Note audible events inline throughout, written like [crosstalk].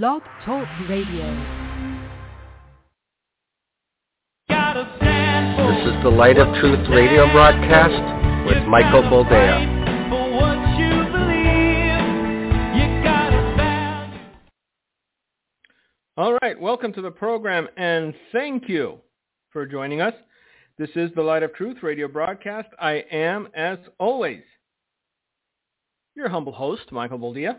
Blog Talk Radio. This is the Light of Truth radio broadcast with Michael Boldea. All right, welcome to the program and thank you for joining us. This is the Light of Truth radio broadcast. I am, as always, your humble host, Michael Boldea.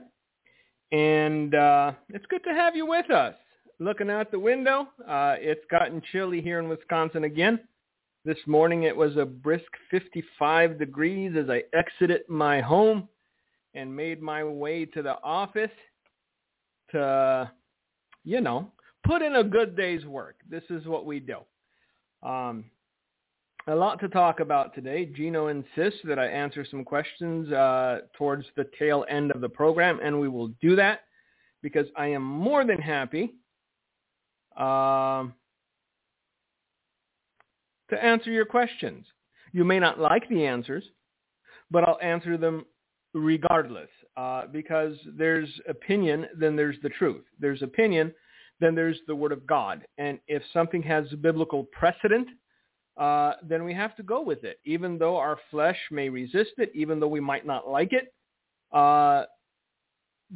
And uh, it's good to have you with us. Looking out the window, uh, it's gotten chilly here in Wisconsin again. This morning it was a brisk 55 degrees as I exited my home and made my way to the office to you know, put in a good day's work. This is what we do. Um, a lot to talk about today. Gino insists that I answer some questions uh, towards the tail end of the program, and we will do that because I am more than happy um, to answer your questions. You may not like the answers, but I'll answer them regardless uh, because there's opinion, then there's the truth. There's opinion, then there's the Word of God. And if something has biblical precedent, uh, then we have to go with it, even though our flesh may resist it, even though we might not like it. Uh,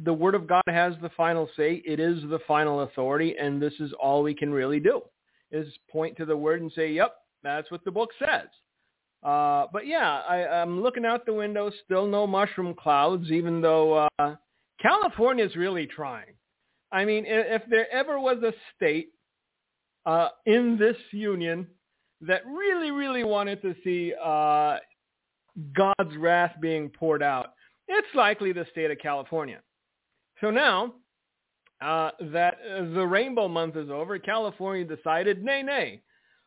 the Word of God has the final say. It is the final authority, and this is all we can really do, is point to the Word and say, yep, that's what the book says. Uh, but yeah, I, I'm looking out the window, still no mushroom clouds, even though uh, California is really trying. I mean, if there ever was a state uh, in this union that really, really wanted to see uh, God's wrath being poured out, it's likely the state of California. So now uh, that the rainbow month is over, California decided, nay, nay,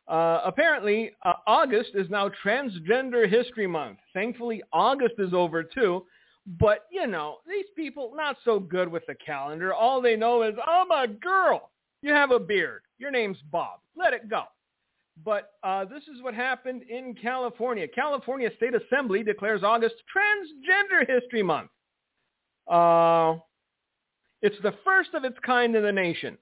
uh, apparently, uh, August is now Transgender History Month. Thankfully, August is over too. But, you know, these people not so good with the calendar. All they know is, I'm a girl. You have a beard. Your name's Bob. Let it go. But uh, this is what happened in California. California State Assembly declares August Transgender History Month. Uh, it's the first of its kind in the nation.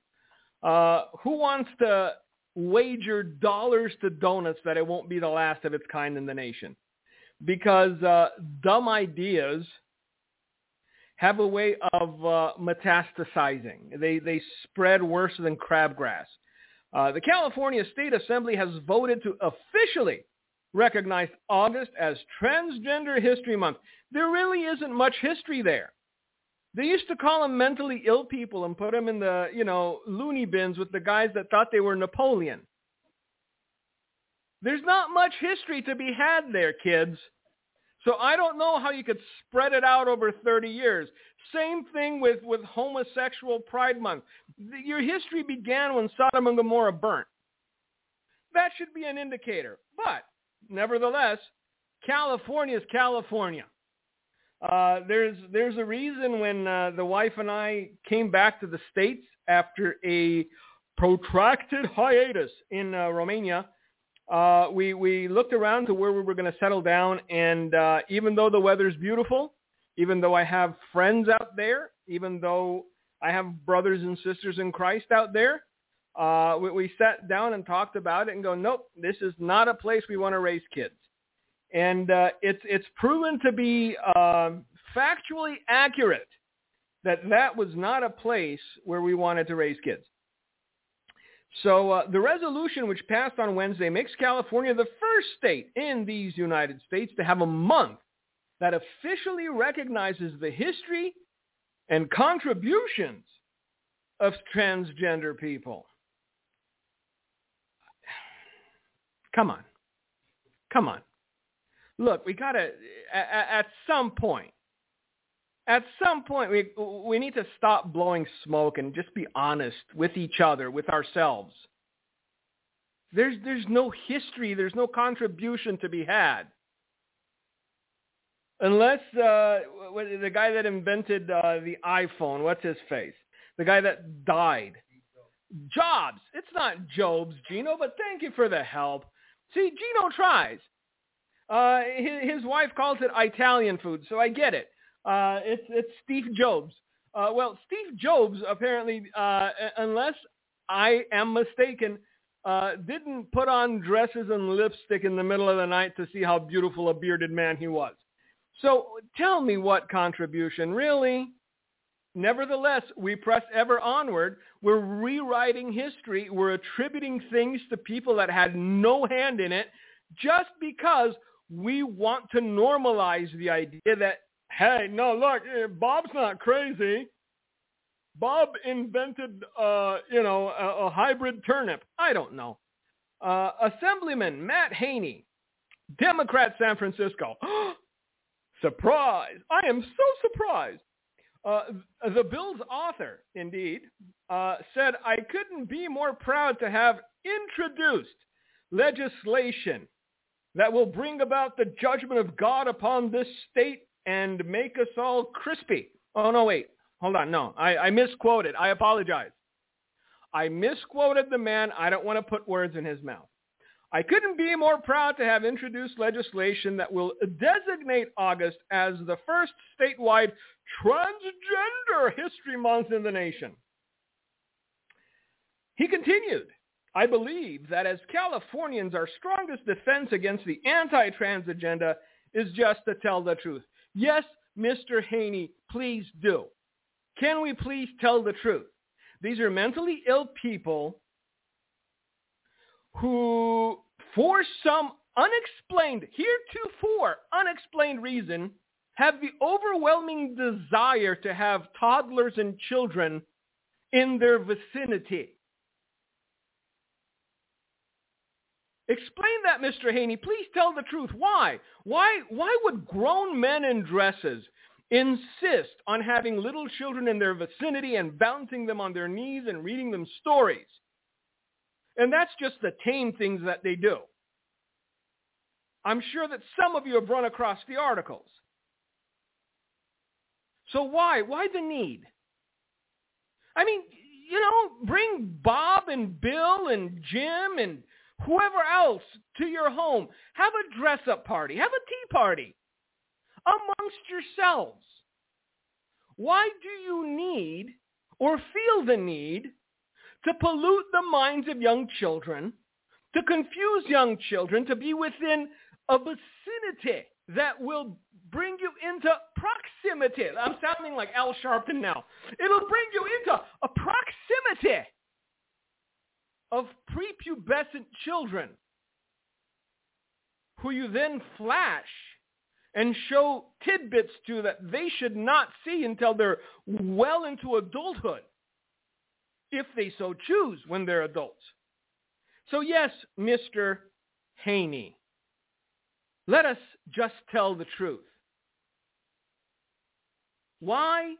Uh, who wants to wager dollars to donuts that it won't be the last of its kind in the nation. Because uh, dumb ideas have a way of uh, metastasizing. They, they spread worse than crabgrass. Uh, the California State Assembly has voted to officially recognize August as Transgender History Month. There really isn't much history there. They used to call them mentally ill people and put them in the, you know, loony bins with the guys that thought they were Napoleon. There's not much history to be had there, kids. So I don't know how you could spread it out over 30 years. Same thing with, with homosexual pride month. Your history began when Sodom and Gomorrah burnt. That should be an indicator. But nevertheless, California is California. Uh, there's there's a reason when uh, the wife and I came back to the states after a protracted hiatus in uh, Romania. Uh, we we looked around to where we were going to settle down, and uh, even though the weather's beautiful, even though I have friends out there, even though I have brothers and sisters in Christ out there, uh, we, we sat down and talked about it and go, nope, this is not a place we want to raise kids and uh, it's it's proven to be uh, factually accurate that that was not a place where we wanted to raise kids. So uh, the resolution which passed on Wednesday makes California the first state in these United States to have a month that officially recognizes the history and contributions of transgender people. Come on. Come on look, we got to, at, at some point, at some point, we, we need to stop blowing smoke and just be honest with each other, with ourselves. There's, there's no history. There's no contribution to be had. Unless uh, the guy that invented uh, the iPhone, what's his face? The guy that died. Jobs. It's not Jobs, Gino, but thank you for the help. See, Gino tries. Uh, his, his wife calls it Italian food, so I get it. Uh, it's it's Steve Jobs. Uh, well, Steve Jobs apparently, uh, unless I am mistaken, uh, didn't put on dresses and lipstick in the middle of the night to see how beautiful a bearded man he was. So tell me what contribution, really? Nevertheless, we press ever onward. We're rewriting history. We're attributing things to people that had no hand in it just because we want to normalize the idea that, hey, no, look, eh, Bob's not crazy. Bob invented, uh, you know, a, a, hybrid turnip. I don't know. Uh, Assemblyman Matt Haney, Democrat San Francisco. [gasps] Surprise! I am so surprised. Uh, the bill's author, indeed, uh, said, I couldn't be more proud to have introduced legislation that will bring about the judgment of God upon this state and make us all crispy. Oh, no, wait. Hold on. No, I, I misquoted. I apologize. I misquoted the man. I don't want to put words in his mouth. I couldn't be more proud to have introduced legislation that will designate August as the first statewide transgender history month in the nation. He continued, I believe that as Californians, our strongest defense against the anti-trans agenda is just to tell the truth. Yes, Mr. Haney, please do. Can we please tell the truth? These are mentally ill people who, for some unexplained, heretofore unexplained reason, have the overwhelming desire to have toddlers and children in their vicinity. Explain that, Mr. Haney. Please tell the truth. Why? Why, why would grown men in dresses insist on having little children in their vicinity and bouncing them on their knees and reading them stories? And that's just the tame things that they do. I'm sure that some of you have run across the articles. So why? Why the need? I mean, you know, bring Bob and Bill and Jim and whoever else to your home. Have a dress-up party. Have a tea party amongst yourselves. Why do you need or feel the need to pollute the minds of young children, to confuse young children, to be within a vicinity that will bring you into proximity. I'm sounding like Al Sharpton now. It'll bring you into a proximity of prepubescent children who you then flash and show tidbits to that they should not see until they're well into adulthood if they so choose when they're adults. So yes, Mr. Haney, let us just tell the truth. Why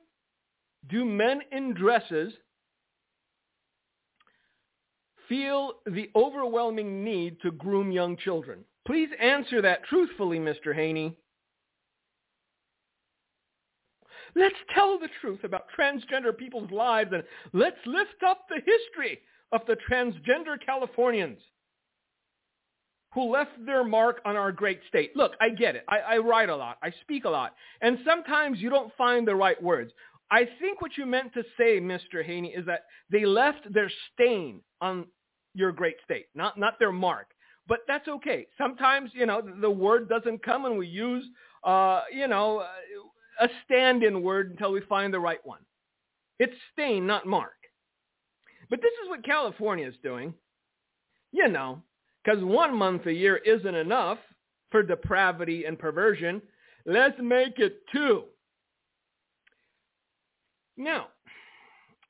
do men in dresses feel the overwhelming need to groom young children? Please answer that truthfully, Mr. Haney. Let's tell the truth about transgender people's lives and let's lift up the history of the transgender Californians who left their mark on our great state. Look, I get it. I, I, write a lot. I speak a lot. And sometimes you don't find the right words. I think what you meant to say, Mr. Haney, is that they left their stain on your great state, not, not their mark. But that's okay. Sometimes, you know, the word doesn't come and we use, uh, you know, a stand-in word until we find the right one. It's stain, not mark. But this is what California is doing. You know, because one month a year isn't enough for depravity and perversion. Let's make it two. Now,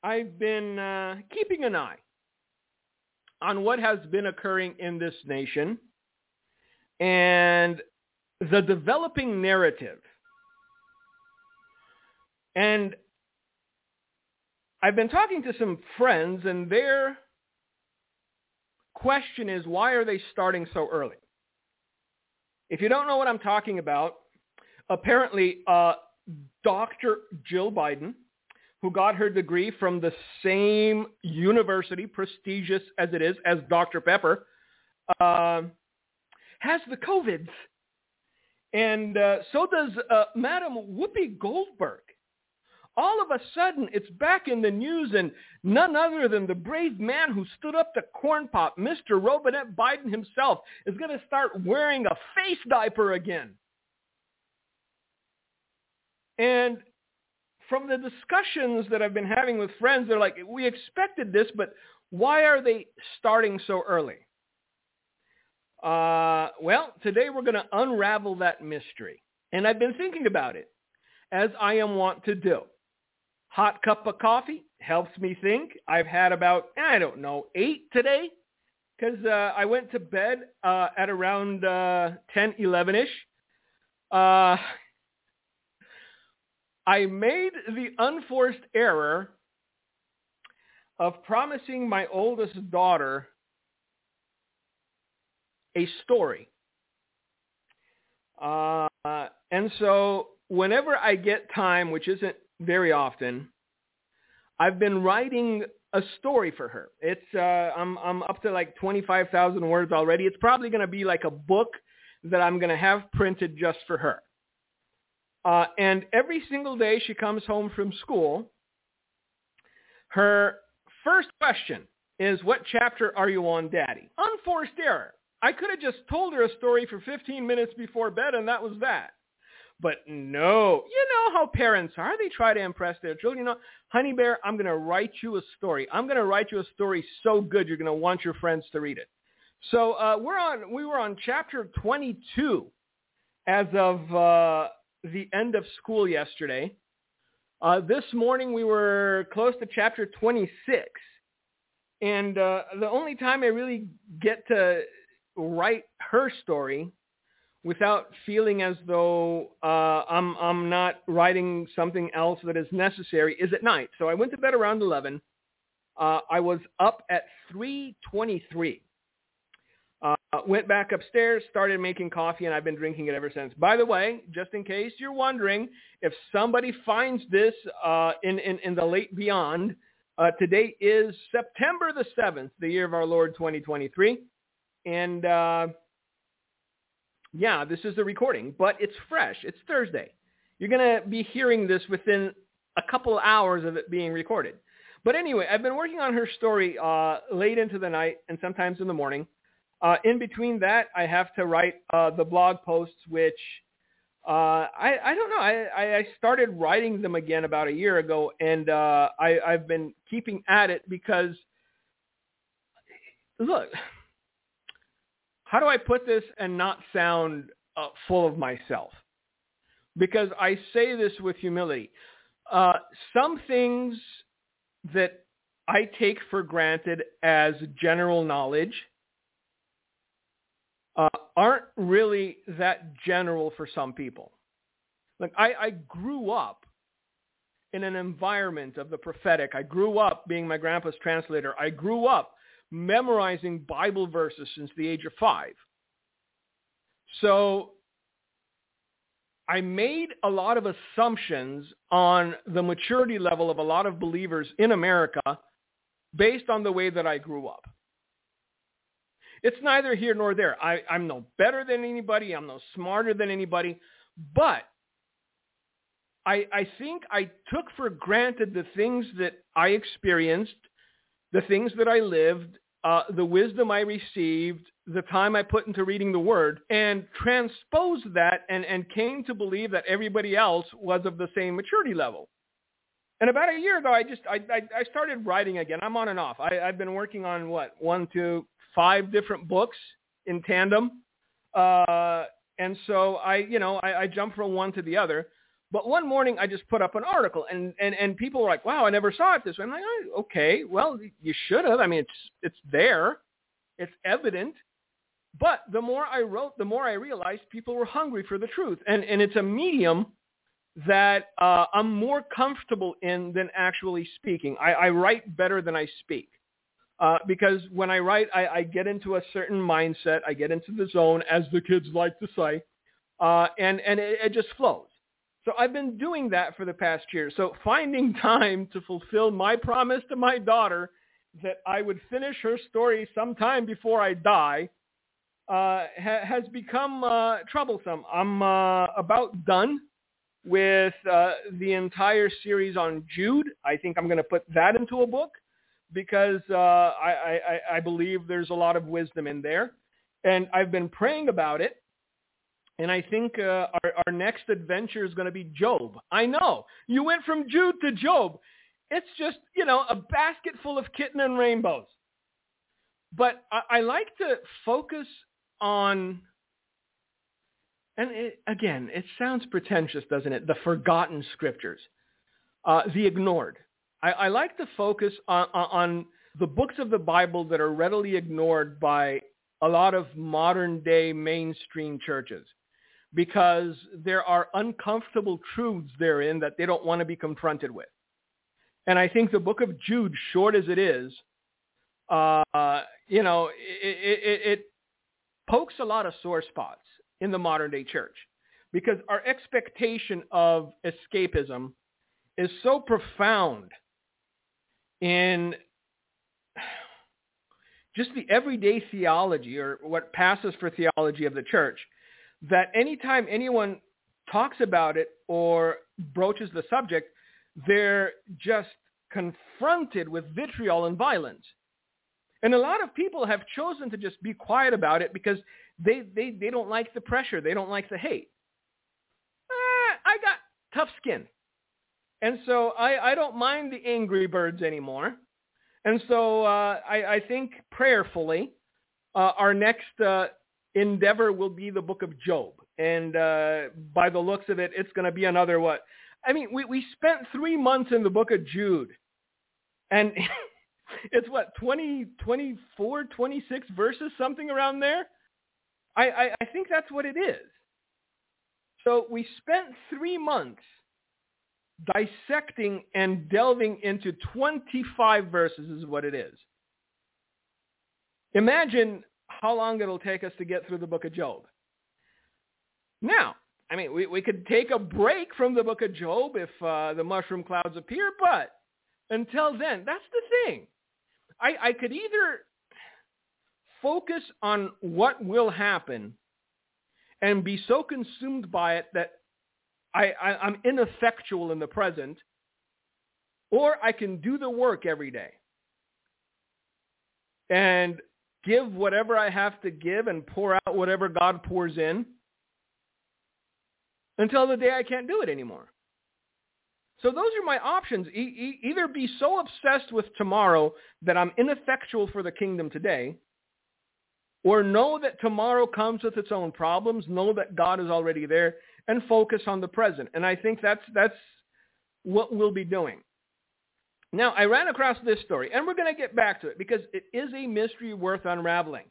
I've been uh, keeping an eye on what has been occurring in this nation and the developing narrative and I've been talking to some friends, and their question is, why are they starting so early? If you don't know what I'm talking about, apparently uh, Dr. Jill Biden, who got her degree from the same university, prestigious as it is, as Dr. Pepper, uh, has the COVIDs. And uh, so does uh, Madam Whoopi Goldberg all of a sudden it's back in the news and none other than the brave man who stood up to corn pop, Mr. Robinette Biden himself, is going to start wearing a face diaper again. And from the discussions that I've been having with friends, they're like, we expected this, but why are they starting so early? Uh, well, today we're going to unravel that mystery. And I've been thinking about it, as I am wont to do. Hot cup of coffee helps me think. I've had about, I don't know, eight today because uh, I went to bed uh, at around uh, 10, 11-ish. Uh, I made the unforced error of promising my oldest daughter a story. Uh, and so whenever I get time, which isn't very often, I've been writing a story for her. It's uh, I'm I'm up to like 25,000 words already. It's probably going to be like a book that I'm going to have printed just for her. Uh, and every single day she comes home from school, her first question is, what chapter are you on, Daddy? Unforced error. I could have just told her a story for 15 minutes before bed and that was that. But no, you know how parents are. They try to impress their children. You know, honey bear, I'm going to write you a story. I'm going to write you a story so good you're going to want your friends to read it. So uh, we're on. We were on chapter 22 as of uh, the end of school yesterday. Uh, this morning we were close to chapter 26. And uh, the only time I really get to write her story without feeling as though uh, I'm I'm not writing something else that is necessary is at night. So I went to bed around 11. Uh, I was up at 3:23. Uh, went back upstairs, started making coffee, and I've been drinking it ever since. By the way, just in case you're wondering, if somebody finds this uh, in, in, in the late beyond, uh, today is September the 7th, the year of our Lord 2023. And uh, yeah, this is the recording, but it's fresh. It's Thursday. You're going to be hearing this within a couple hours of it being recorded. But anyway, I've been working on her story uh, late into the night and sometimes in the morning. Uh, in between that, I have to write uh, the blog posts, which uh, I, I don't know. I, I started writing them again about a year ago, and uh, I, I've been keeping at it because, look, how do I put this and not sound uh, full of myself? Because I say this with humility. Uh, some things that I take for granted as general knowledge uh, aren't really that general for some people. Like I, I grew up in an environment of the prophetic. I grew up being my grandpa's translator. I grew up memorizing Bible verses since the age of five. So I made a lot of assumptions on the maturity level of a lot of believers in America based on the way that I grew up. It's neither here nor there. I, I'm no better than anybody. I'm no smarter than anybody. But I, I think I took for granted the things that I experienced, the things that I lived, uh, the wisdom I received, the time I put into reading the Word, and transposed that and, and came to believe that everybody else was of the same maturity level. And about a year ago, I just I, I, I started writing again. I'm on and off. I, I've been working on what one, two, five different books in tandem, uh, and so I you know I, I jump from one to the other. But one morning I just put up an article and, and, and people were like, wow, I never saw it this way. I'm like, oh, okay, well, you should have. I mean, it's, it's there. It's evident. But the more I wrote, the more I realized people were hungry for the truth. And, and it's a medium that uh, I'm more comfortable in than actually speaking. I, I write better than I speak. Uh, because when I write, I, I get into a certain mindset. I get into the zone, as the kids like to say, uh, and, and it, it just flows. So I've been doing that for the past year. So finding [laughs] time to fulfill my promise to my daughter that I would finish her story sometime before I die uh, ha- has become uh, troublesome. I'm uh, about done with uh, the entire series on Jude. I think I'm going to put that into a book because uh, I, I, I believe there's a lot of wisdom in there. And I've been praying about it. And I think uh, our, our next adventure is going to be Job. I know. You went from Jude to Job. It's just, you know, a basket full of kitten and rainbows. But I, I like to focus on, and it, again, it sounds pretentious, doesn't it? The forgotten scriptures, uh, the ignored. I, I like to focus on, on the books of the Bible that are readily ignored by a lot of modern day mainstream churches because there are uncomfortable truths therein that they don't want to be confronted with. And I think the book of Jude, short as it is, uh, you know, it, it, it pokes a lot of sore spots in the modern day church because our expectation of escapism is so profound in [sighs] just the everyday theology or what passes for theology of the church that anytime anyone talks about it or broaches the subject, they're just confronted with vitriol and violence. And a lot of people have chosen to just be quiet about it because they, they, they don't like the pressure. They don't like the hate. Eh, I got tough skin. And so I, I don't mind the angry birds anymore. And so uh, I, I think prayerfully, uh, our next uh, endeavor will be the book of Job. And uh, by the looks of it, it's going to be another what? I mean, we, we spent three months in the book of Jude. And [laughs] it's what, 20, 24, 26 verses, something around there? I, I, I think that's what it is. So we spent three months dissecting and delving into 25 verses is what it is. Imagine how long it'll take us to get through the book of Job. Now, I mean, we, we could take a break from the book of Job if uh, the mushroom clouds appear, but until then, that's the thing. I, I could either focus on what will happen and be so consumed by it that I, I, I'm ineffectual in the present, or I can do the work every day and give whatever I have to give and pour out whatever God pours in until the day I can't do it anymore. So those are my options. E- e- either be so obsessed with tomorrow that I'm ineffectual for the kingdom today, or know that tomorrow comes with its own problems, know that God is already there, and focus on the present. And I think that's, that's what we'll be doing. Now, I ran across this story, and we're going to get back to it because it is a mystery worth unraveling.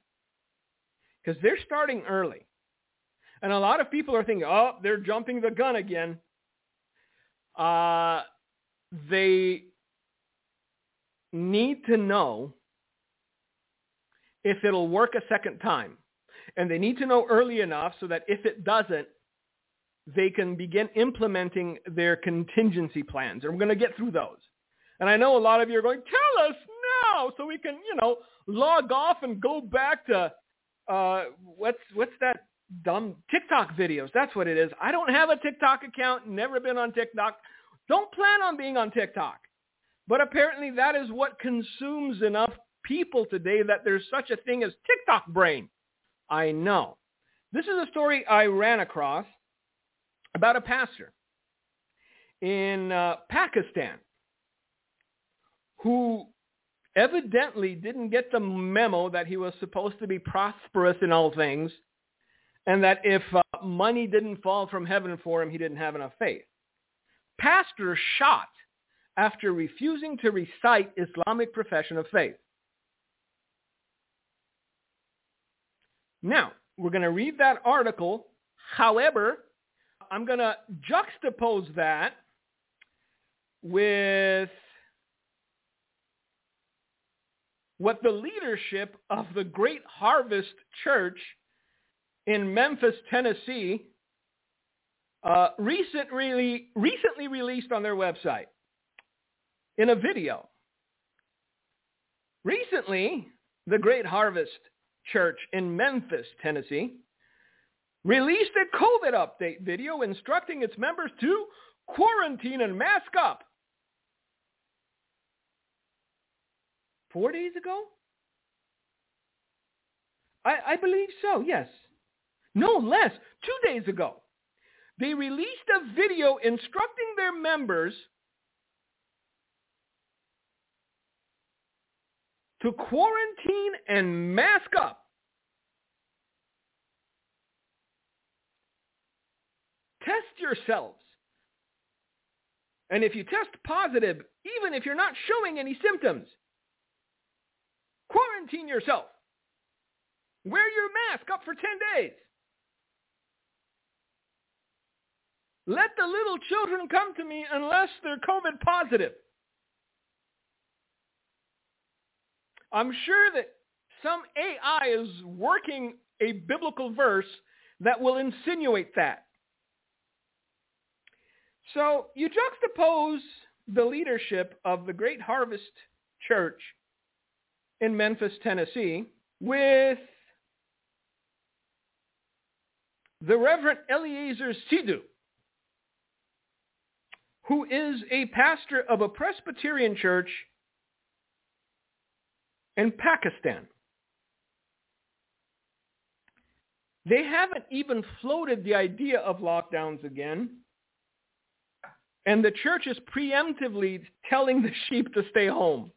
Because they're starting early. And a lot of people are thinking, oh, they're jumping the gun again. Uh, they need to know if it'll work a second time. And they need to know early enough so that if it doesn't, they can begin implementing their contingency plans. And we're going to get through those. And I know a lot of you are going, tell us now so we can, you know, log off and go back to, uh, what's, what's that dumb TikTok videos? That's what it is. I don't have a TikTok account, never been on TikTok. Don't plan on being on TikTok. But apparently that is what consumes enough people today that there's such a thing as TikTok brain. I know. This is a story I ran across about a pastor in uh, Pakistan who evidently didn't get the memo that he was supposed to be prosperous in all things and that if uh, money didn't fall from heaven for him, he didn't have enough faith. Pastor shot after refusing to recite Islamic profession of faith. Now, we're going to read that article. However, I'm going to juxtapose that with what the leadership of the Great Harvest Church in Memphis, Tennessee, uh, recently, recently released on their website in a video. Recently, the Great Harvest Church in Memphis, Tennessee, released a COVID update video instructing its members to quarantine and mask up. Four days ago? I, I believe so, yes. No less, two days ago. They released a video instructing their members to quarantine and mask up. Test yourselves. And if you test positive, even if you're not showing any symptoms, quarantine yourself. Wear your mask up for 10 days. Let the little children come to me unless they're COVID positive. I'm sure that some AI is working a biblical verse that will insinuate that. So you juxtapose the leadership of the Great Harvest Church in Memphis, Tennessee, with the Reverend Eliezer Sidhu, who is a pastor of a Presbyterian church in Pakistan. They haven't even floated the idea of lockdowns again. And the church is preemptively telling the [laughs] sheep to stay home.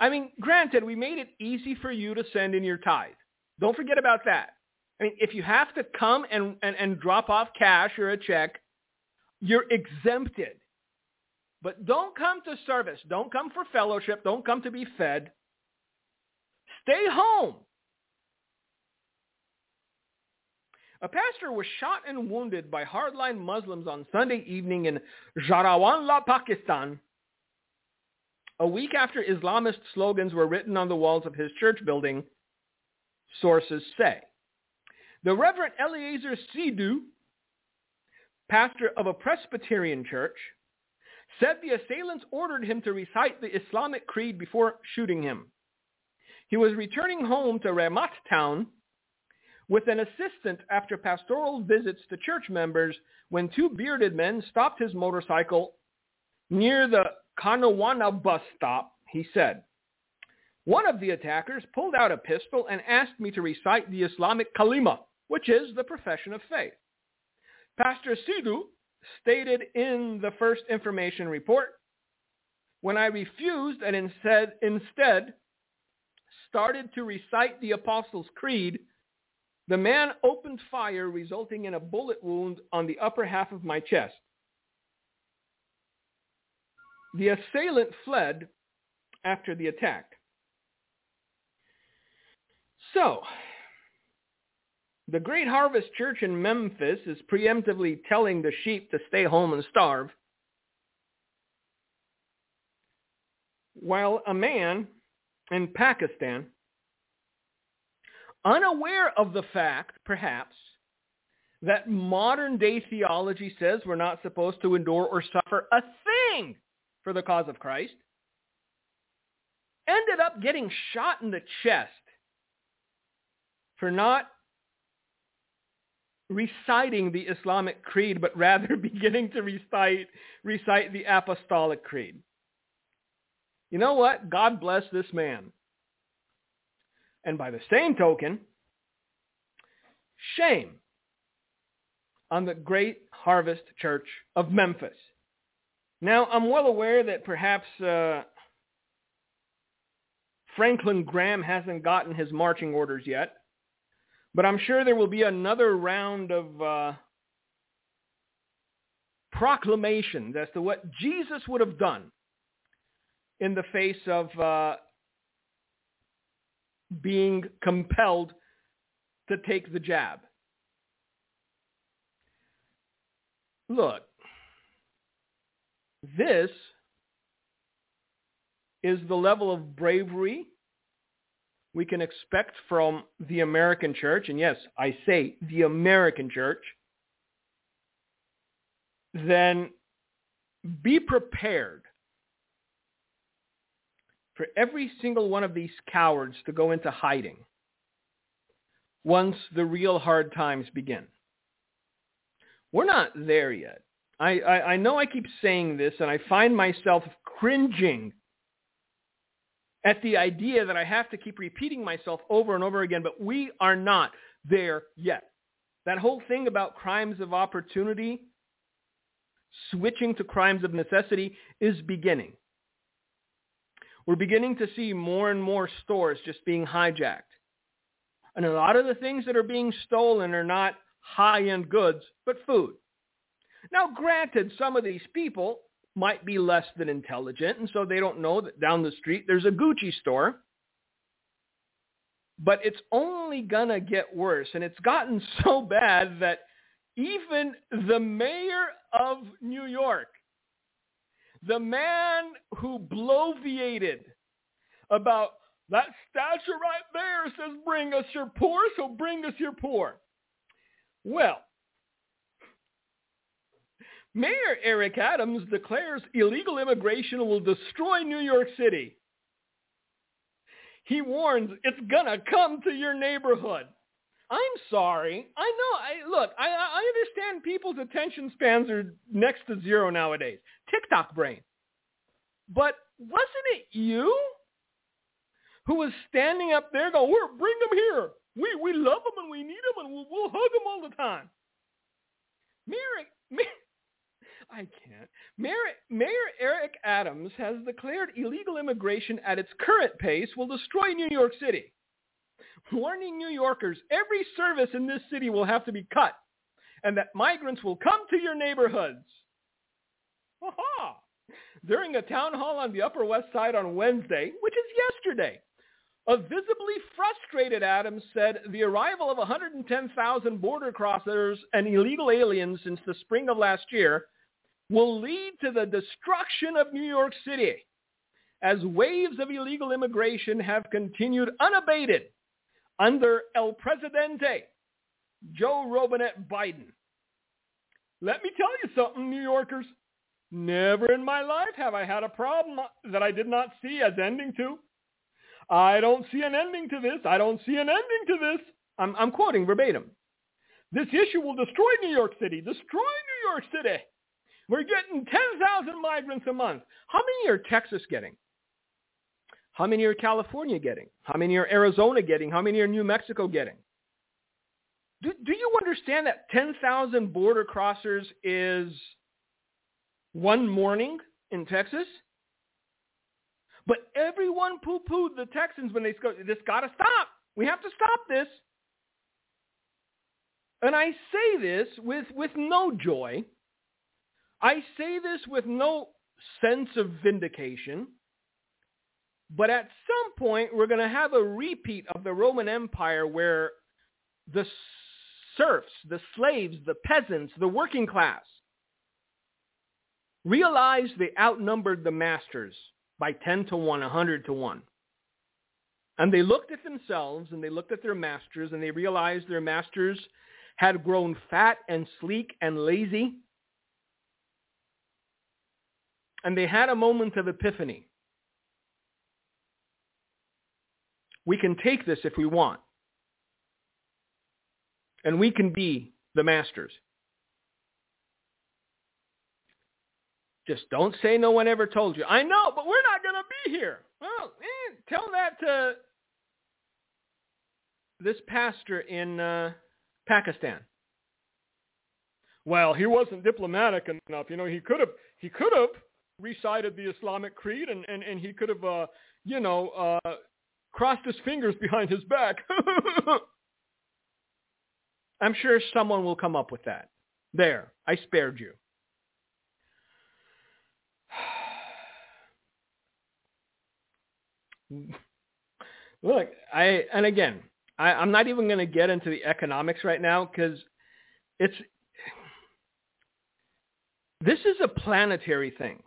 I mean, granted, we made it easy for you to send in your tithe. Don't forget about that. I mean, if you have to come and, and, and drop off cash or a check, you're exempted. But don't come to service. Don't come for fellowship. Don't come to be fed. Stay home. A pastor was shot and wounded by hardline Muslims on Sunday evening in Jaranwala, Pakistan, a week after Islamist slogans were written on the walls of his church building, sources say. The Reverend Eliezer Sidhu, pastor of a Presbyterian church, said the assailants ordered him to recite the Islamic creed before shooting him. He was returning home to Ramat town with an assistant after pastoral visits to church members when two bearded men stopped his motorcycle near the Kanawana bus stop, he said. One of the attackers pulled out a pistol and asked me to recite the Islamic kalima, which is the profession of faith. Pastor Sidhu stated in the first information report, when I refused and instead, instead started to recite the Apostles' Creed, the man opened fire, resulting in a bullet wound on the upper half of my chest. The assailant fled after the attack. So, the Great Harvest Church in Memphis is preemptively telling the sheep to stay home and starve, while a man in Pakistan unaware of the fact, perhaps, that modern day theology says we're not supposed to endure or suffer a thing for the cause of Christ, ended up getting shot in the chest for not reciting the Islamic creed, but rather [laughs] beginning to recite, recite the Apostolic Creed. You know what? God bless this man. And by the same token, shame on the Great Harvest Church of Memphis. Now, I'm well aware that perhaps uh, Franklin Graham hasn't gotten his marching orders yet, but I'm sure there will be another round of uh, proclamations as to what Jesus would have done in the face of uh, being compelled to take the jab. Look, this is the level of bravery we can expect from the American church, and yes, I say the American church, then be prepared for every single one of these cowards to go into hiding. once the real hard times begin. We're not there yet. I, I, I know I keep saying this, and I find myself cringing at the idea that I have to keep repeating myself over and over again, but we are not there yet. That whole thing about crimes of opportunity, switching to crimes of necessity, is beginning. We're beginning to see more and more stores just being hijacked. And a lot of the things that are being stolen are not high-end goods, but food. Now, granted, some of these people might be less than intelligent, and so they don't know that down the street there's a Gucci store. But it's only going to get worse. And it's gotten [laughs] so bad that even the mayor of New York, the man who bloviated about that statue right there says, bring us your poor, so bring us your poor. Well, Mayor Eric Adams declares illegal immigration will destroy New York City. He warns it's to come to your neighborhood. I'm sorry. I know. I look. I, I understand people's attention spans are next to zero nowadays. TikTok brain. But wasn't it you who was standing up there going, "We're bring them here. We we love them and we need them and we'll, we'll hug them all the time." Mayor, Mayor I can't. Mayor, Mayor Eric Adams has declared illegal immigration at its current pace will destroy New York City. Warning New Yorkers, every service in this city will have to be cut and that migrants will come to your neighborhoods. Ha-ha! During a town hall on the Upper West Side on Wednesday, which is yesterday, a visibly frustrated Adams said the arrival of 110,000 border crossers and illegal aliens since the spring of last year will lead to the destruction of New York City as waves of illegal immigration have continued unabated under El Presidente, Joe Robinette Biden. Let me tell you something, New Yorkers. Never in my life have I had a problem that I did not see as ending to. I don't see an ending to this. I don't see an ending to this. I'm, I'm quoting verbatim. This issue will destroy New York City. Destroy New York City. We're getting 10,000 migrants a month. How many are Texas getting? How many are California getting? How many are Arizona getting? How many are New Mexico getting? Do, do you understand that 10,000 border crossers is one morning in Texas? But everyone poo-pooed the Texans when they go, this got to stop. We have to stop this. And I say this with, with no joy I say this with no sense of vindication, but at some point we're going to have a repeat of the Roman Empire where the serfs, the slaves, the peasants, the working class realized they outnumbered the masters by 10 to 1, 100 to 1. And they looked at themselves and they looked at their masters and they realized their masters had grown fat and sleek and lazy and they had a moment of epiphany. We can take this if we want. And we can be the masters. Just don't say no one ever told you. I know, but we're not going to be here. Well, tell that to this pastor in uh, Pakistan. Well, he wasn't diplomatic enough. You know, he could have he could have recited the Islamic creed and, and, and he could have, uh, you know, uh, crossed his fingers behind his back. [laughs] I'm sure someone will come up with that. There, I spared you. [sighs] Look, I and again, I, I'm not even going to get into the economics right now because it's this is a planetary thing.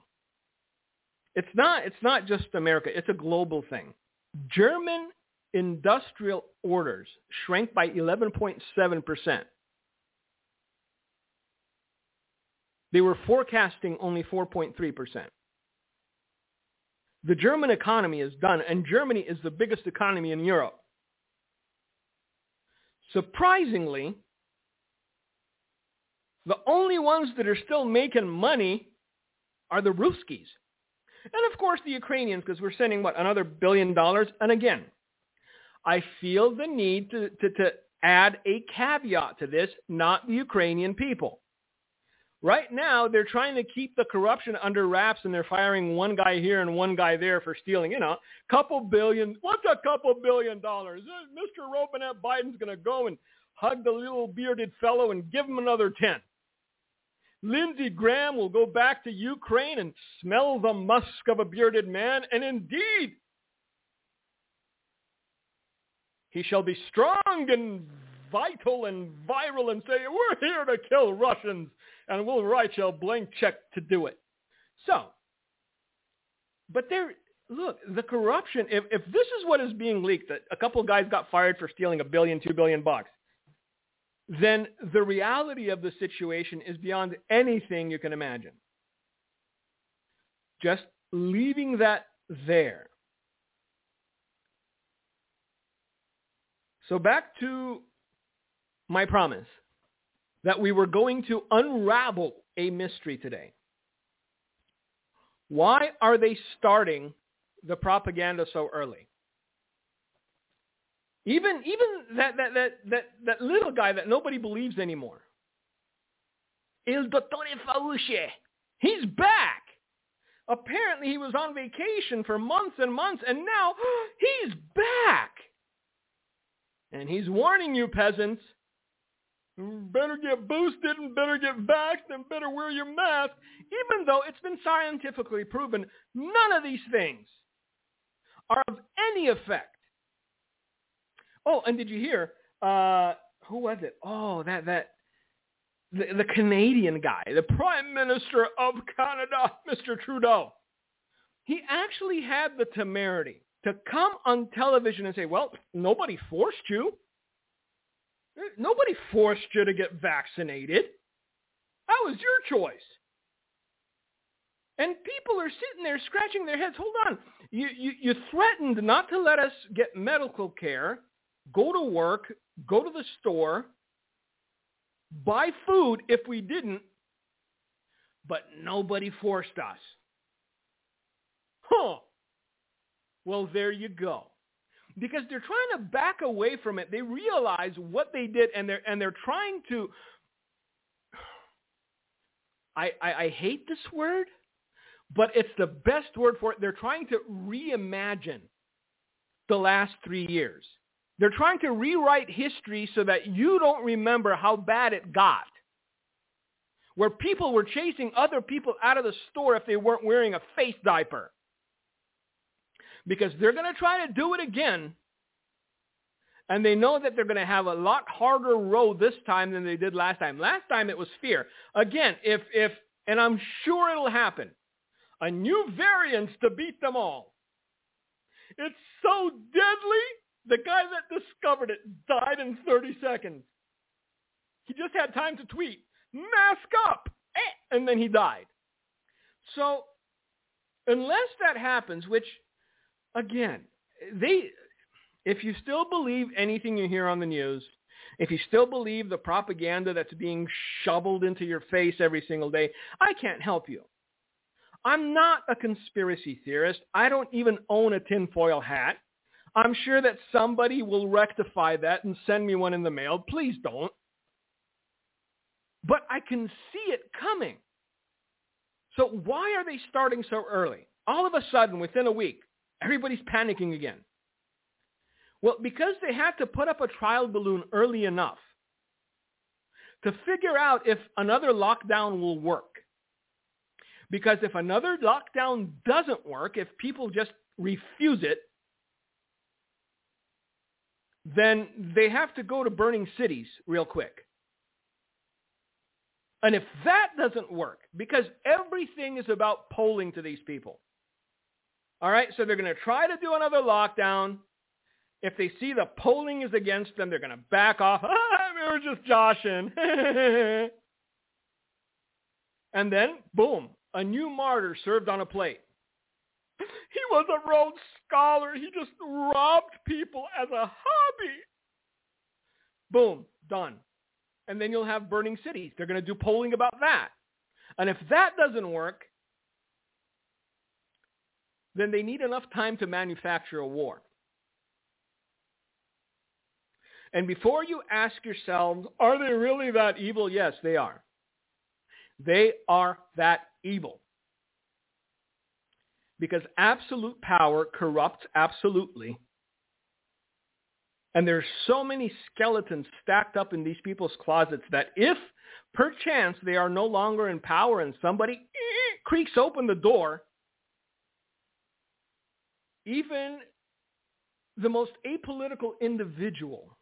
It's not, it's not just America. It's a global thing. German industrial orders shrank by 11.7%. They were forecasting only 4.3%. The German economy is done, and Germany is the biggest economy in Europe. surprisingly, the only ones that are still making money are the Ruskies. And of course the Ukrainians, because we're sending, what, another billion dollars? And again, I feel the need to, to, to add a caveat to this, not the Ukrainian people. Right now, they're trying to keep the corruption under wraps, and they're firing one guy here and one guy there for stealing, you know, couple billion. What's a couple billion dollars? Uh, Mr. Robinette Biden's going to go and hug the little bearded fellow and give him another 10. Lindsey Graham will go back to Ukraine and smell the musk of a bearded man, and indeed, he shall be strong and vital and viral and say, we're here to kill Russians, and we'll write you a blank check to do it. So, but there, look, the corruption, if, if this is what is being leaked, that a couple of guys got fired for stealing a billion, two billion bucks, then the reality of the situation is beyond anything you can imagine. Just leaving that there. So back to my promise that we were going to unravel a mystery today. Why are they starting the propaganda so early? Even even that that that that, that little guy that nobody believes anymore. Il Dottore Fauci. He's back. Apparently he was on vacation for months and months and now [gasps] he's back. And he's warning you peasants, better get boosted and better get vaxxed and better wear your mask, even though it's been scientifically proven none of these things are of any effect Oh, and did you hear? Uh, who was it? Oh, that that the, the Canadian guy, the Prime Minister of Canada, [laughs] Mr. Trudeau. He actually had the temerity to come on television and say, "Well, nobody forced you. Nobody forced you to get vaccinated. That was your choice." And people are sitting there scratching their heads. Hold on. You, you, you threatened not to let us get medical care go to work, go to the store, buy food if we didn't, but nobody forced us. Huh. Well, there you go. Because they're trying to back away from it. They realize what they did and they're and they're trying to I, I, I hate this word, but it's the best word for it. They're trying to reimagine the last three years. They're trying to rewrite history so that you don't remember how bad it got. Where people were chasing other people out of the store if they weren't wearing a face diaper. Because they're going to try to do it again. And they know that they're going to have a lot harder road this time than they did last time. Last time it was fear. Again, if, if, and I'm sure it'll happen, a new variant to beat them all. It's so deadly the guy that discovered it died in 30 seconds. He just had time to tweet, mask up, eh, and then he died. So unless that happens, which again, they, if you still believe anything you hear on the news, if you still believe the propaganda that's being shoveled into your face every single day, I can't help you. I'm not a conspiracy theorist. I don't even own a tinfoil hat. I'm sure that somebody will rectify that and send me one in the mail. Please don't. But I can see it coming. So why are they starting so early? All of a sudden, within a week, everybody's panicking again. Well, because they had to put up a trial balloon early enough to figure out if another lockdown will work. Because if another lockdown doesn't work, if people just refuse it, then they have to go to burning cities real quick. And if that doesn't work, because everything is about polling to these people. All right, so they're going to try to do another lockdown. If they see the polling is against them, they're going to back off. [laughs] Ah, we were just joshing. [laughs] and then, boom, a new martyr served on a plate. He was a Rhodes Scholar. He just robbed people as a hobby. Boom, done. And then you'll have burning cities. They're going to do polling about that. And if that doesn't work, then they need enough time to manufacture a war. And before you ask yourselves, are they really that evil? Yes, they are. They are that evil. Because absolute power corrupts absolutely. And there's so many skeletons stacked up in these people's closets that if perchance they are no longer in power and somebody eh, creaks open the door, even the most apolitical individual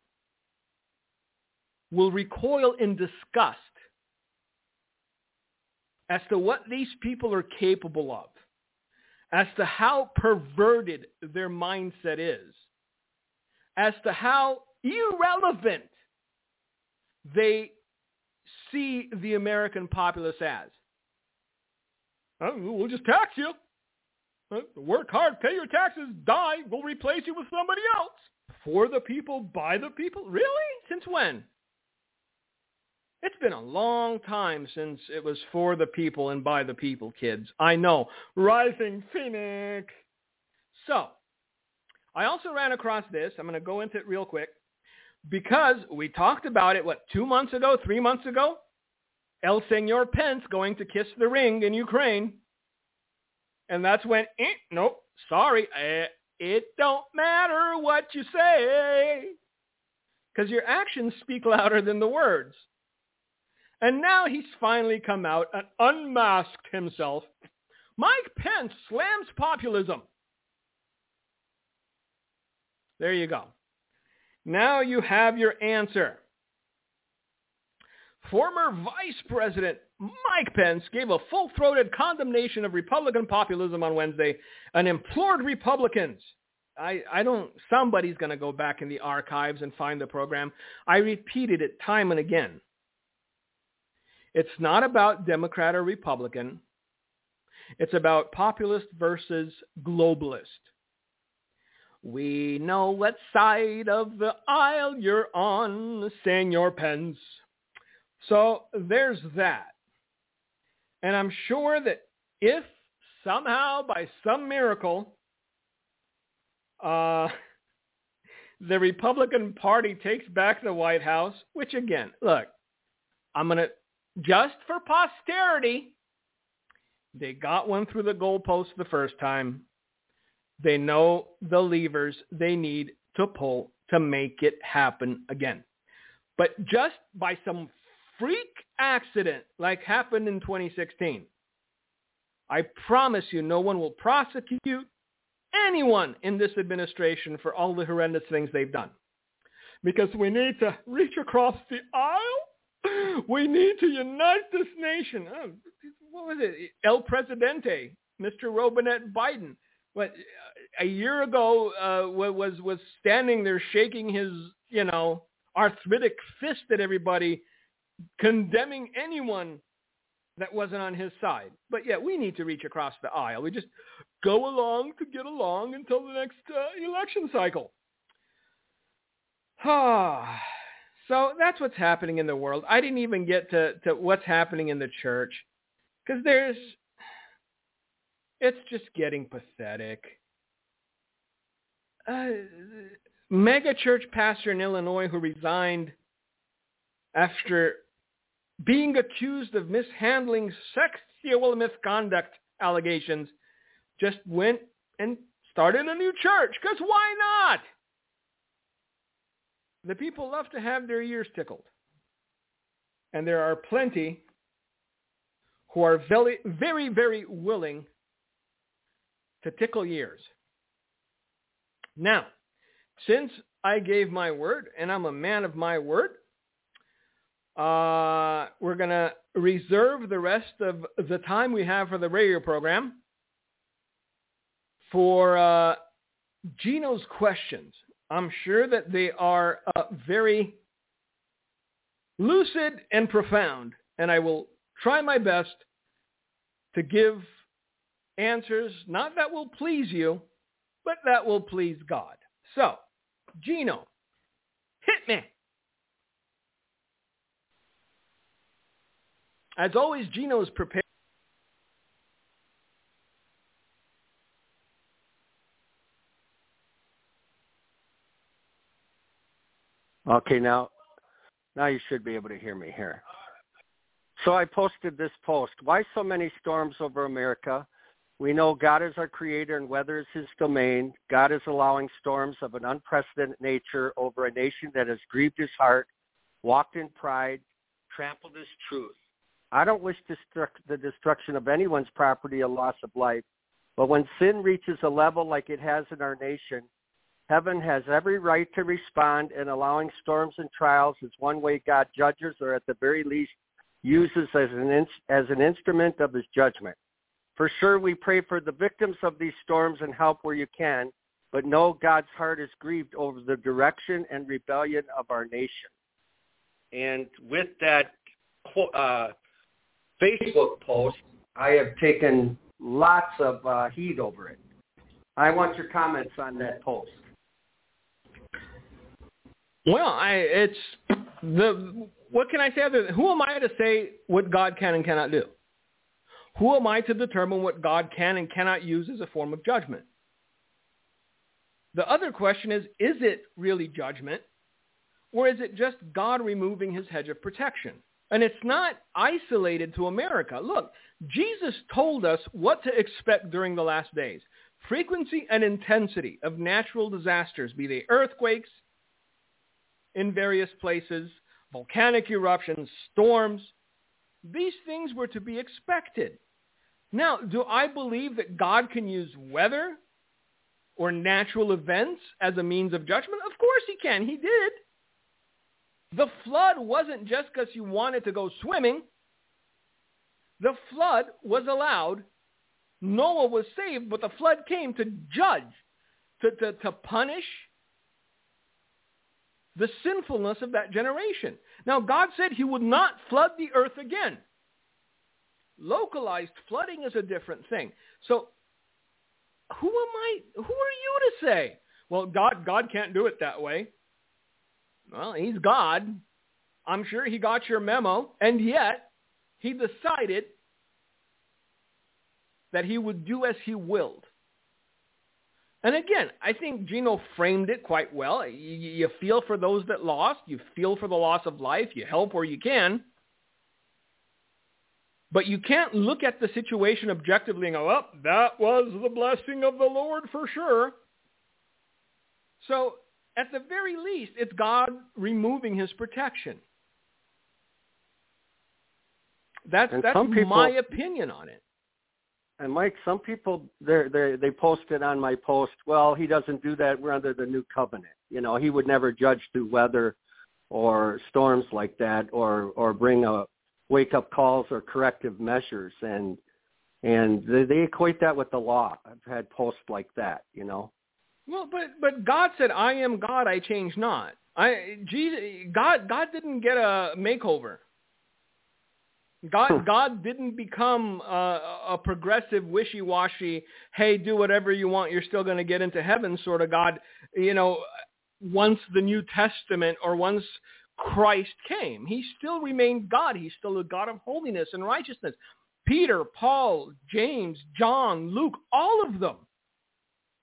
will recoil in disgust as to what these people are capable of, as to how perverted their mindset is, as to how irrelevant they see the American populace as. Oh, we'll just tax you. Uh, work hard, pay your taxes, die, we'll replace you with somebody else. For the people, by the people? Really? Since when? It's been a long time since it was for the people and by the people, kids. I know. Rising Phoenix. So, I also ran across this. I'm going to go into it real quick because we talked about it, what, two months ago, three months ago? El Senor Pence going to kiss the ring in Ukraine. And that's when, eh, nope, sorry, eh, it don't matter what you say. Because your actions speak louder than the words. And now he's finally come out and unmasked himself. Mike Pence slams populism. There you go. Now you have your answer. Former Vice President Mike Pence gave a full-throated condemnation of Republican populism on Wednesday and implored Republicans. I, I don't, somebody's going to go back in the archives and find the program. I repeated it time and again. It's not about Democrat or Republican. It's about populist versus globalist. We know what side of the aisle you're on, Senor Pence. So there's that. And I'm sure that if somehow by some miracle uh, [laughs] the Republican Party takes back the White House, which again, look, I'm going to just for posterity, they got one through the goalpost the first time. They know the levers they need to pull to make it happen again. But just by some freak accident like happened in 2016, I promise you no one will prosecute anyone in this administration for all the horrendous things they've done. Because we need to reach across the aisle we need to unite this nation. Oh, what was it? El Presidente, Mr. Robinette Biden. What a year ago uh, was was standing there shaking his you know arthritic fist at everybody, condemning anyone that wasn't on his side. But yeah, we need to reach across the aisle. We just go along to get along until the next uh, election cycle. [sighs] Ah. So that's what's happening in the world. I didn't even get to, to what's happening in the church because there's, it's just getting pathetic. Uh, mega church pastor in Illinois who resigned after being accused of mishandling sexual misconduct allegations just went and started a new church because why not? The people love to have their ears tickled. And there are plenty who are very, very, very willing to tickle ears. Now, since I gave my word, and I'm a man of my word, uh, we're going to reserve the rest of the time we have for the radio program for uh, Gino's questions. I'm sure that they are uh, very lucid and profound, and I will try my best to give answers, not that will please you, but that will please God. So, Gino, hit me. As always, Gino is prepared. Okay, now, now you should be able to hear me here. So I posted this post. Why so many storms over America? We know God is our creator and weather is his domain. God is allowing storms of an unprecedented nature over a nation that has grieved his heart, walked in pride, trampled his truth. I don't wish the destruction of anyone's property or loss of life, but when sin reaches a level like it has in our nation, heaven has every right to respond, in allowing storms and trials is one way God judges or at the very least uses as an, as an instrument of his judgment. For sure, we pray for the victims of these storms and help where you can, but know God's heart is grieved over the direction and rebellion of our nation. And with that uh, Facebook post, I have taken lots of uh, heat over it. I want your comments on that post. Well, I it's the what can I say other than who am I to say what God can and cannot do? Who am I to determine what God can and cannot use as a form of judgment? The other question is, is it really judgment? Or is it just God removing his hedge of protection? And it's not isolated to America. Look, Jesus told us what to expect during the last days. Frequency and intensity of natural disasters, be they earthquakes in various places, volcanic eruptions, storms. These things were to be expected. Now, do I believe that God can use weather or natural events as a means of judgment? Of course he can. He did. The flood wasn't just because you wanted to go swimming. The flood was allowed. Noah was saved, but the flood came to judge, to, to, to punish the sinfulness of that generation. Now, God said he would not flood the earth again. Localized flooding is a different thing. So who am I, who are you to say, well, God, God can't do it that way. Well, he's God. I'm sure he got your memo. And yet, he decided that he would do as he willed. And again, I think Gino framed it quite well. You, you, feel for those that lost. You feel for the loss of life. You help where you can. But you can't look at the situation objectively and go, oh, that was the blessing of the Lord for sure. So at the very least, it's God removing his protection. That's, that's people, my opinion on it. And Mike, some people they they they posted on my post, well, he doesn't do that. We're under the new covenant. You know, he would never judge through weather or storms like that, or or bring a wake up calls or corrective measures, and and they, they equate that with the law. I've had posts like that. You know. Well, but but God said, "I am God; I change not." I Jesus, God God didn't get a makeover. God hmm. God didn't become uh, a progressive, wishy-washy, hey, do whatever you want, you're still going to get into heaven sort of God. You know, once the New Testament or once Christ came, he still remained God. He's still a God of holiness and righteousness. Peter, Paul, James, John, Luke, all of them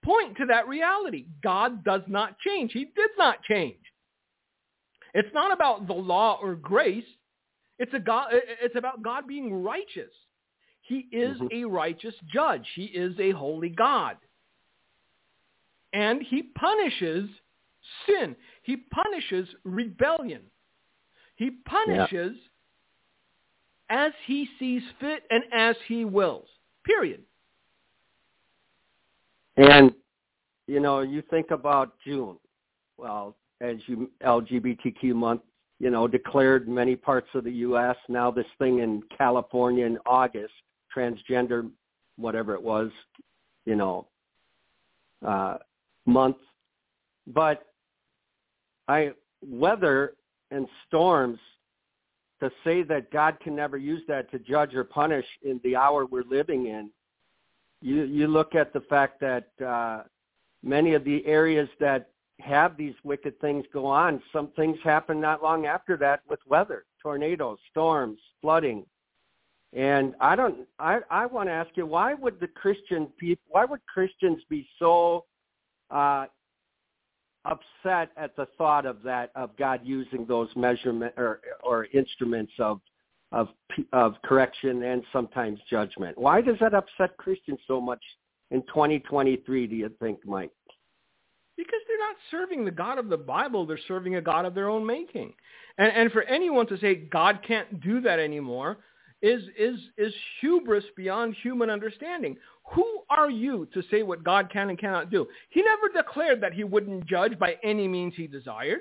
point to that reality. God does not change. He did not change. It's not about the law or grace. It's, a God, it's about God being righteous. He is mm-hmm. a righteous judge. He is a holy God. And he punishes sin. He punishes rebellion. He punishes yeah. as he sees fit and as he wills. Period. And, you know, you think about June. Well, as you LGBTQ month you know, declared many parts of the U.S. Now this thing in California in August, transgender, whatever it was, you know, uh, month. But I weather and storms to say that God can never use that to judge or punish in the hour we're living in. You you look at the fact that uh, many of the areas that have these wicked things go on. Some things happen not long after that with weather, tornadoes, storms, flooding. And I don't. I I want to ask you, why would the Christian people? Why would Christians be so uh, upset at the thought of that of God using those measurement or or instruments of of of correction and sometimes judgment? Why does that upset Christians so much in 2023? Do you think, Mike? Because they're not serving the God of the Bible; they're serving a God of their own making. And, and for anyone to say God can't do that anymore, is, is, is hubris beyond human understanding. Who are you to say what God can and cannot do? He never declared that he wouldn't judge by any means he desired.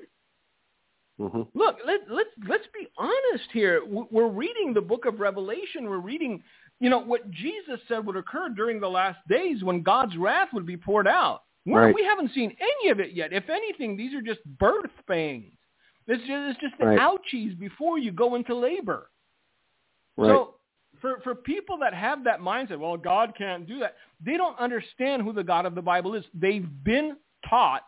Mm-hmm. Look, let, let's, let's be honest here. We're reading the book of Revelation. We're reading, you know, what Jesus said would occur during the last days when God's wrath would be poured out. Right. We haven't seen any of it yet. If anything, these are just birth pains. This is just, it's just the right. ouchies before you go into labor. Right. So for, for people that have that mindset, well, God can't do that, they don't understand who the God of the Bible is. They've been taught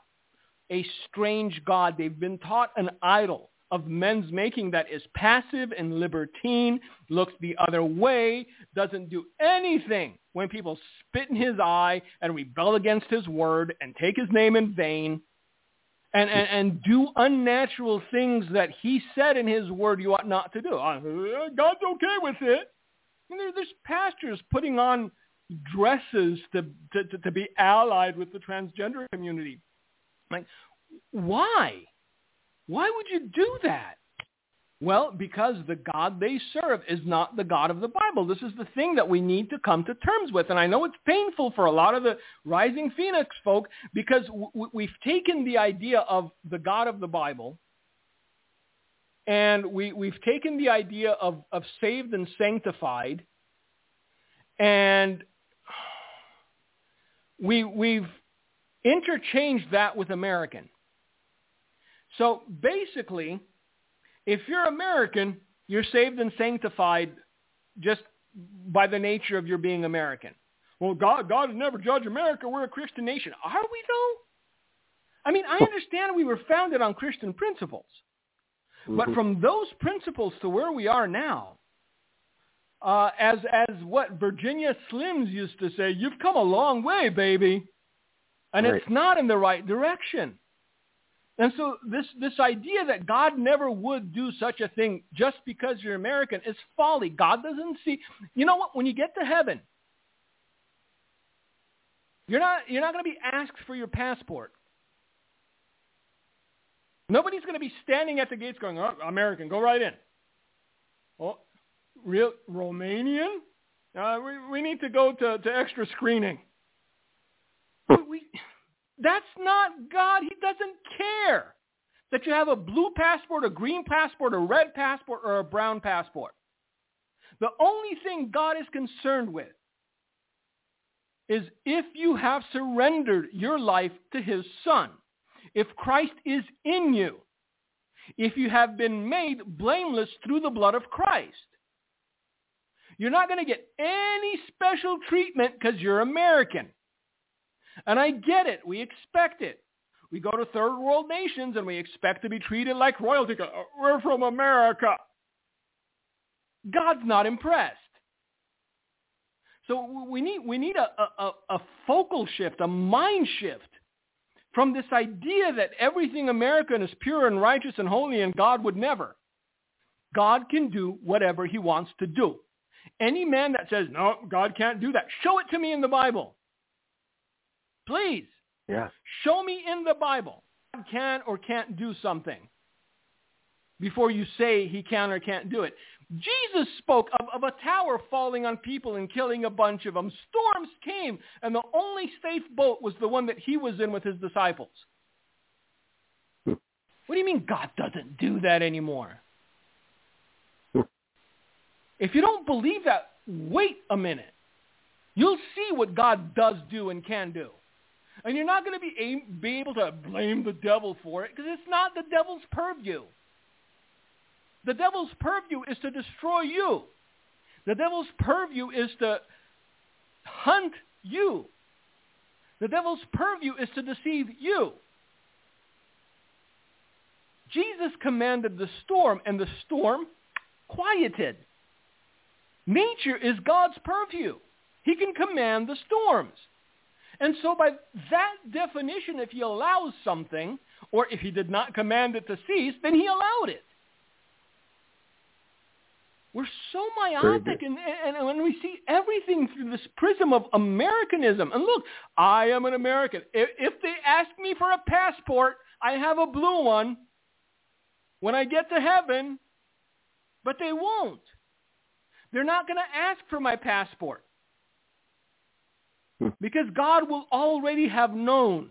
a strange God. They've been taught an idol of men's making that is passive and libertine, looks the other way, doesn't do anything when people spit in his eye and rebel against his word and take his name in vain and, and, and do unnatural things that he said in his word you ought not to do. Uh, God's okay with it. And there, there's pastors putting on dresses to, to, to, to be allied with the transgender community. Like, why? Why would you do that? Well, because the God they serve is not the God of the Bible. This is the thing that we need to come to terms with. And I know it's painful for a lot of the Rising Phoenix folk because we've taken the idea of the God of the Bible and we, we've taken the idea of, of saved and sanctified and we, we've interchanged that with American. So basically, if you're American, you're saved and sanctified just by the nature of your being American. Well, God, God has never judged America. We're a Christian nation. Are we though? I mean, I understand we were founded on Christian principles, mm-hmm. but from those principles to where we are now, uh, as as what Virginia Slims used to say, you've come a long way, baby, and right. it's not in the right direction. And so this, this idea that God never would do such a thing just because you're American is folly. God doesn't see. You know what? When you get to heaven, you're not, you're not going to be asked for your passport. Nobody's going to be standing at the gates going, oh, American, go right in. Oh, real Romanian? Uh, we, we need to go to, to extra screening. we, that's not God. He doesn't care that you have a blue passport, a green passport, a red passport, or a brown passport. The only thing God is concerned with is if you have surrendered your life to his son, if Christ is in you, if you have been made blameless through the blood of Christ. You're not going to get any special treatment because you're American. And I get it. We expect it. We go to third world nations and we expect to be treated like royalty. Uh, we're from America. God's not impressed. So we need, we need a, a, a focal shift, a mind shift from this idea that everything American is pure and righteous and holy and God would never. God can do whatever he wants to do. Any man that says, no, God can't do that, show it to me in the Bible. Please. Yeah. Show me in the Bible God can or can't do something before you say he can or can't do it. Jesus spoke of, of, a tower falling on people and killing a bunch of them. Storms came, and the only safe boat was the one that he was in with his disciples. Hmm. What do you mean God doesn't do that anymore? Hmm. If you don't believe that, wait a minute. You'll see what God does do and can do. And you're not going to be, be able to blame the devil for it because it's not the devil's purview. The devil's purview is to destroy you. The devil's purview is to hunt you. The devil's purview is to deceive you. Jesus commanded the storm, and the storm quieted. Nature is God's purview. He can command the storms. And so by that definition, if he allows something, or if he did not command it to cease, then he allowed it. We're so myopic, and, and when we see everything through this prism of Americanism, and look, I am an American. If, if they ask me for a passport, I have a blue one when I get to heaven, but they won't. They're not going to ask for my passport. [laughs] because God will already have known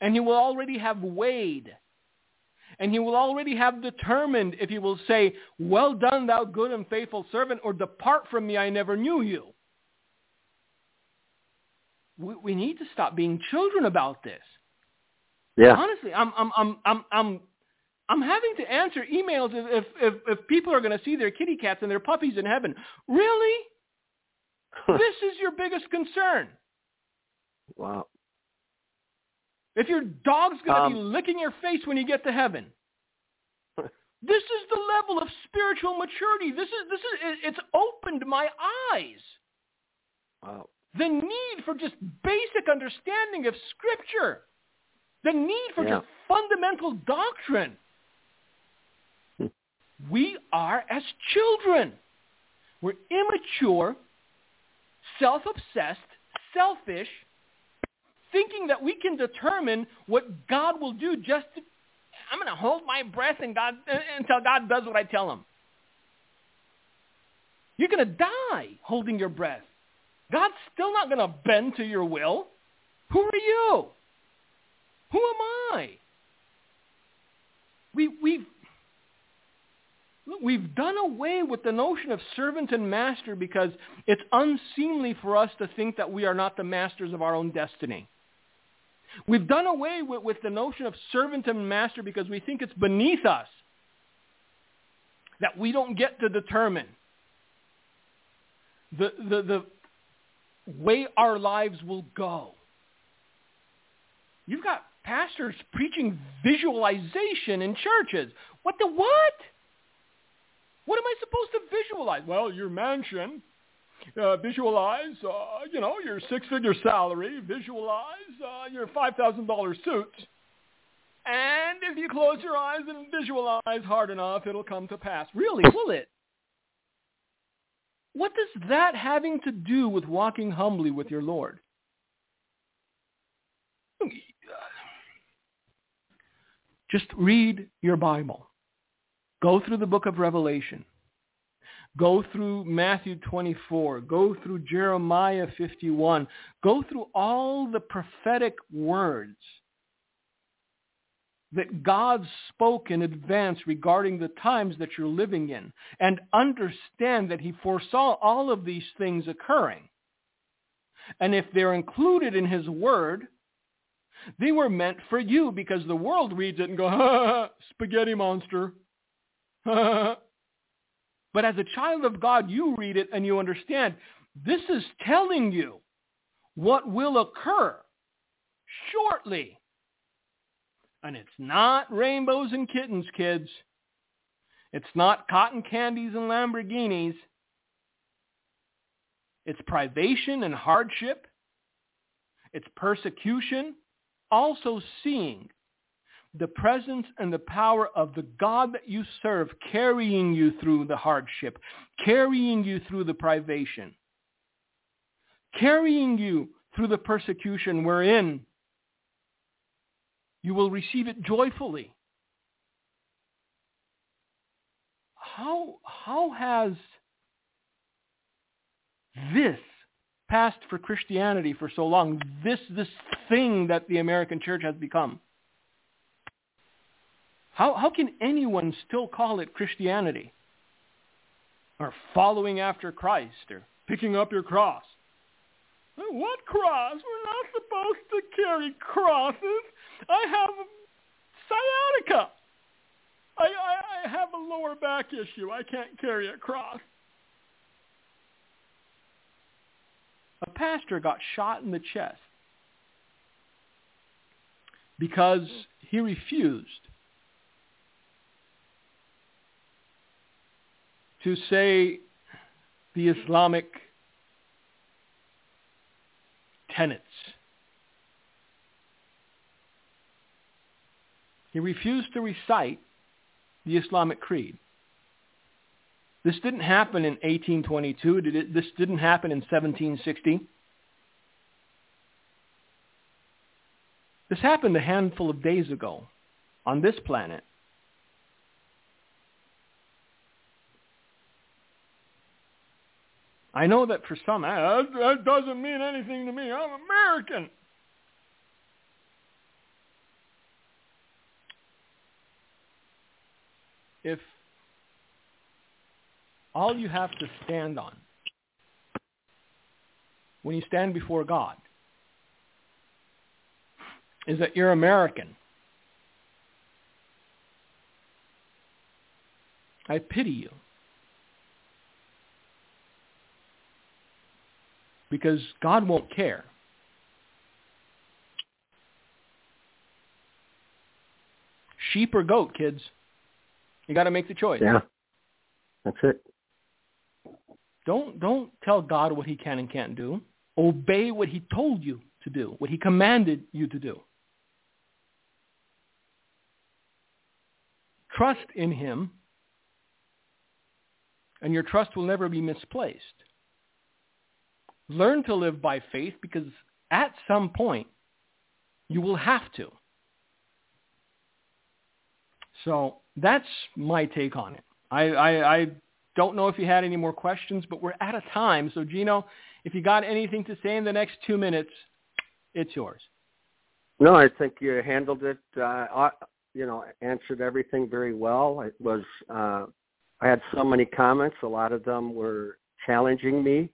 and he will already have weighed and he will already have determined if he will say, well done, thou good and faithful servant, or depart from me, I never knew you. We, we need to stop being children about this. Yeah. Honestly, I'm, I'm, I'm, I'm, I'm, I'm having to answer emails if, if, if people are going to see their kitty cats and their puppies in heaven. Really? This is your biggest concern. [laughs] Wow. If your dog's going to um, be licking your face when you get to heaven. [laughs] this is the level of spiritual maturity. This is this is it's opened my eyes. Wow. The need for just basic understanding of scripture. The need for yeah. just fundamental doctrine. Hmm. we are as children. We're immature, self-obsessed, selfish, thinking that we can determine what God will do just to, I'm going to hold my breath and God, until God does what I tell him. You're going to die holding your breath. God's still not going to bend to your will. Who are you? Who am I? We, we've, we've done away with the notion of servant and master because it's unseemly for us to think that we are not the masters of our own destiny. We've done away with, with the notion of servant and master because we think it's beneath us that we don't get to determine the, the, the way our lives will go. You've got pastors preaching visualization in churches. What the what? What am I supposed to visualize? Well, your mansion uh, visualize, uh, you know, your six-figure salary. Visualize uh, your $5,000 suit. And if you close your eyes and visualize hard enough, it'll come to pass. Really, will it? What does that having to do with walking humbly with your Lord? Just read your Bible. Go through the book of Revelation. Go through Matthew 24. Go through Jeremiah 51. Go through all the prophetic words that God spoke in advance regarding the times that you're living in and understand that he foresaw all of these things occurring. And if they're included in his word, they were meant for you because the world reads it and go, [laughs] spaghetti monster. [laughs] But as a child of God, you read it and you understand this is telling you what will occur shortly. And it's not rainbows and kittens, kids. It's not cotton candies and Lamborghinis. It's privation and hardship. It's persecution. Also seeing the presence and the power of the God that you serve carrying you through the hardship, carrying you through the privation, carrying you through the persecution wherein you will receive it joyfully. How, how has this passed for Christianity for so long, this, this thing that the American church has become? How, how can anyone still call it Christianity? Or following after Christ or picking up your cross? What cross? We're not supposed to carry crosses. I have sciatica. I, I, I have a lower back issue. I can't carry a cross. A pastor got shot in the chest because he refused to say the Islamic tenets. He refused to recite the Islamic creed. This didn't happen in 1822. This didn't happen in 1760. This happened a handful of days ago on this planet. I know that for some, ah, that, that doesn't mean anything to me. I'm American. If all you have to stand on when you stand before God is that you're American, I pity you. Because God won't care. Sheep or goat, kids. You got to make the choice. Yeah. That's it. Don't don't tell God what he can and can't do. Obey what he told you to do, what he commanded you to do. Trust in him, and your trust will never be misplaced. Learn to live by faith because at some point you will have to. So that's my take on it. I, I, I don't know if you had any more questions, but we're out of time. So Gino, if you got anything to say in the next two minutes, it's yours. No, I think you handled it. Uh, you know, answered everything very well. It was. Uh, I had so many comments. A lot of them were challenging me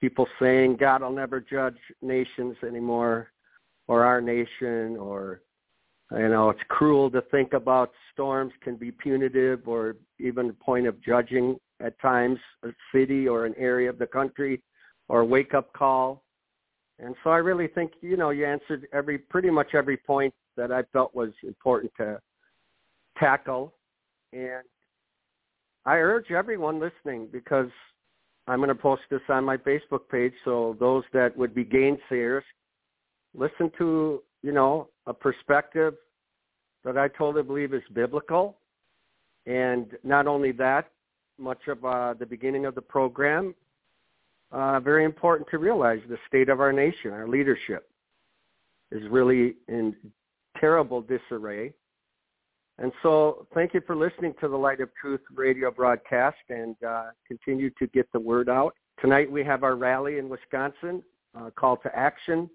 people saying God will never judge nations anymore or our nation or you know it's cruel to think about storms can be punitive or even a point of judging at times a city or an area of the country or wake up call. And so i really think you know you answered every pretty much every point that i felt was important to tackle. And i urge everyone listening because I'm going to post this on my Facebook page. So those that would be gainsayers, listen to, you know, a perspective that I totally believe is biblical. And not only that, much of uh, the beginning of the program, uh, very important to realize the state of our nation, our leadership is really in terrible disarray. And so thank you for listening to the Light of Truth radio broadcast and uh, continue to get the word out. Tonight we have our rally in Wisconsin, uh, call to action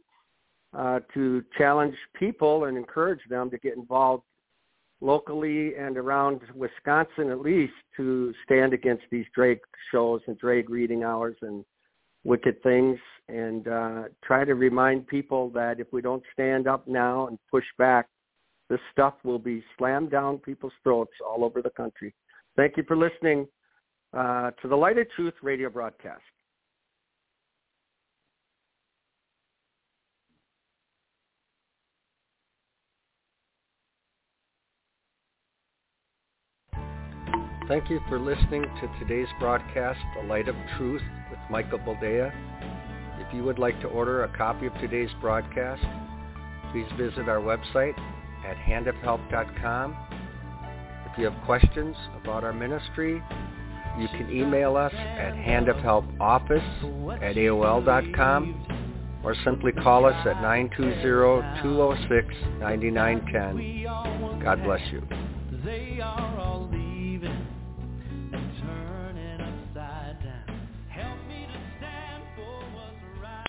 uh, to challenge people and encourage them to get involved locally and around Wisconsin at least to stand against these drag shows and drag reading hours and wicked things and uh, try to remind people that if we don't stand up now and push back, this stuff will be slammed down people's throats all over the country. Thank you for listening uh, to the Light of Truth radio broadcast. Thank you for listening to today's broadcast, The Light of Truth with Michael Boldea. If you would like to order a copy of today's broadcast, please visit our website at handofhelp.com. If you have questions about our ministry, you can email us at handofhelpoffice at AOL.com or simply call us at 920-206-9910. God bless you.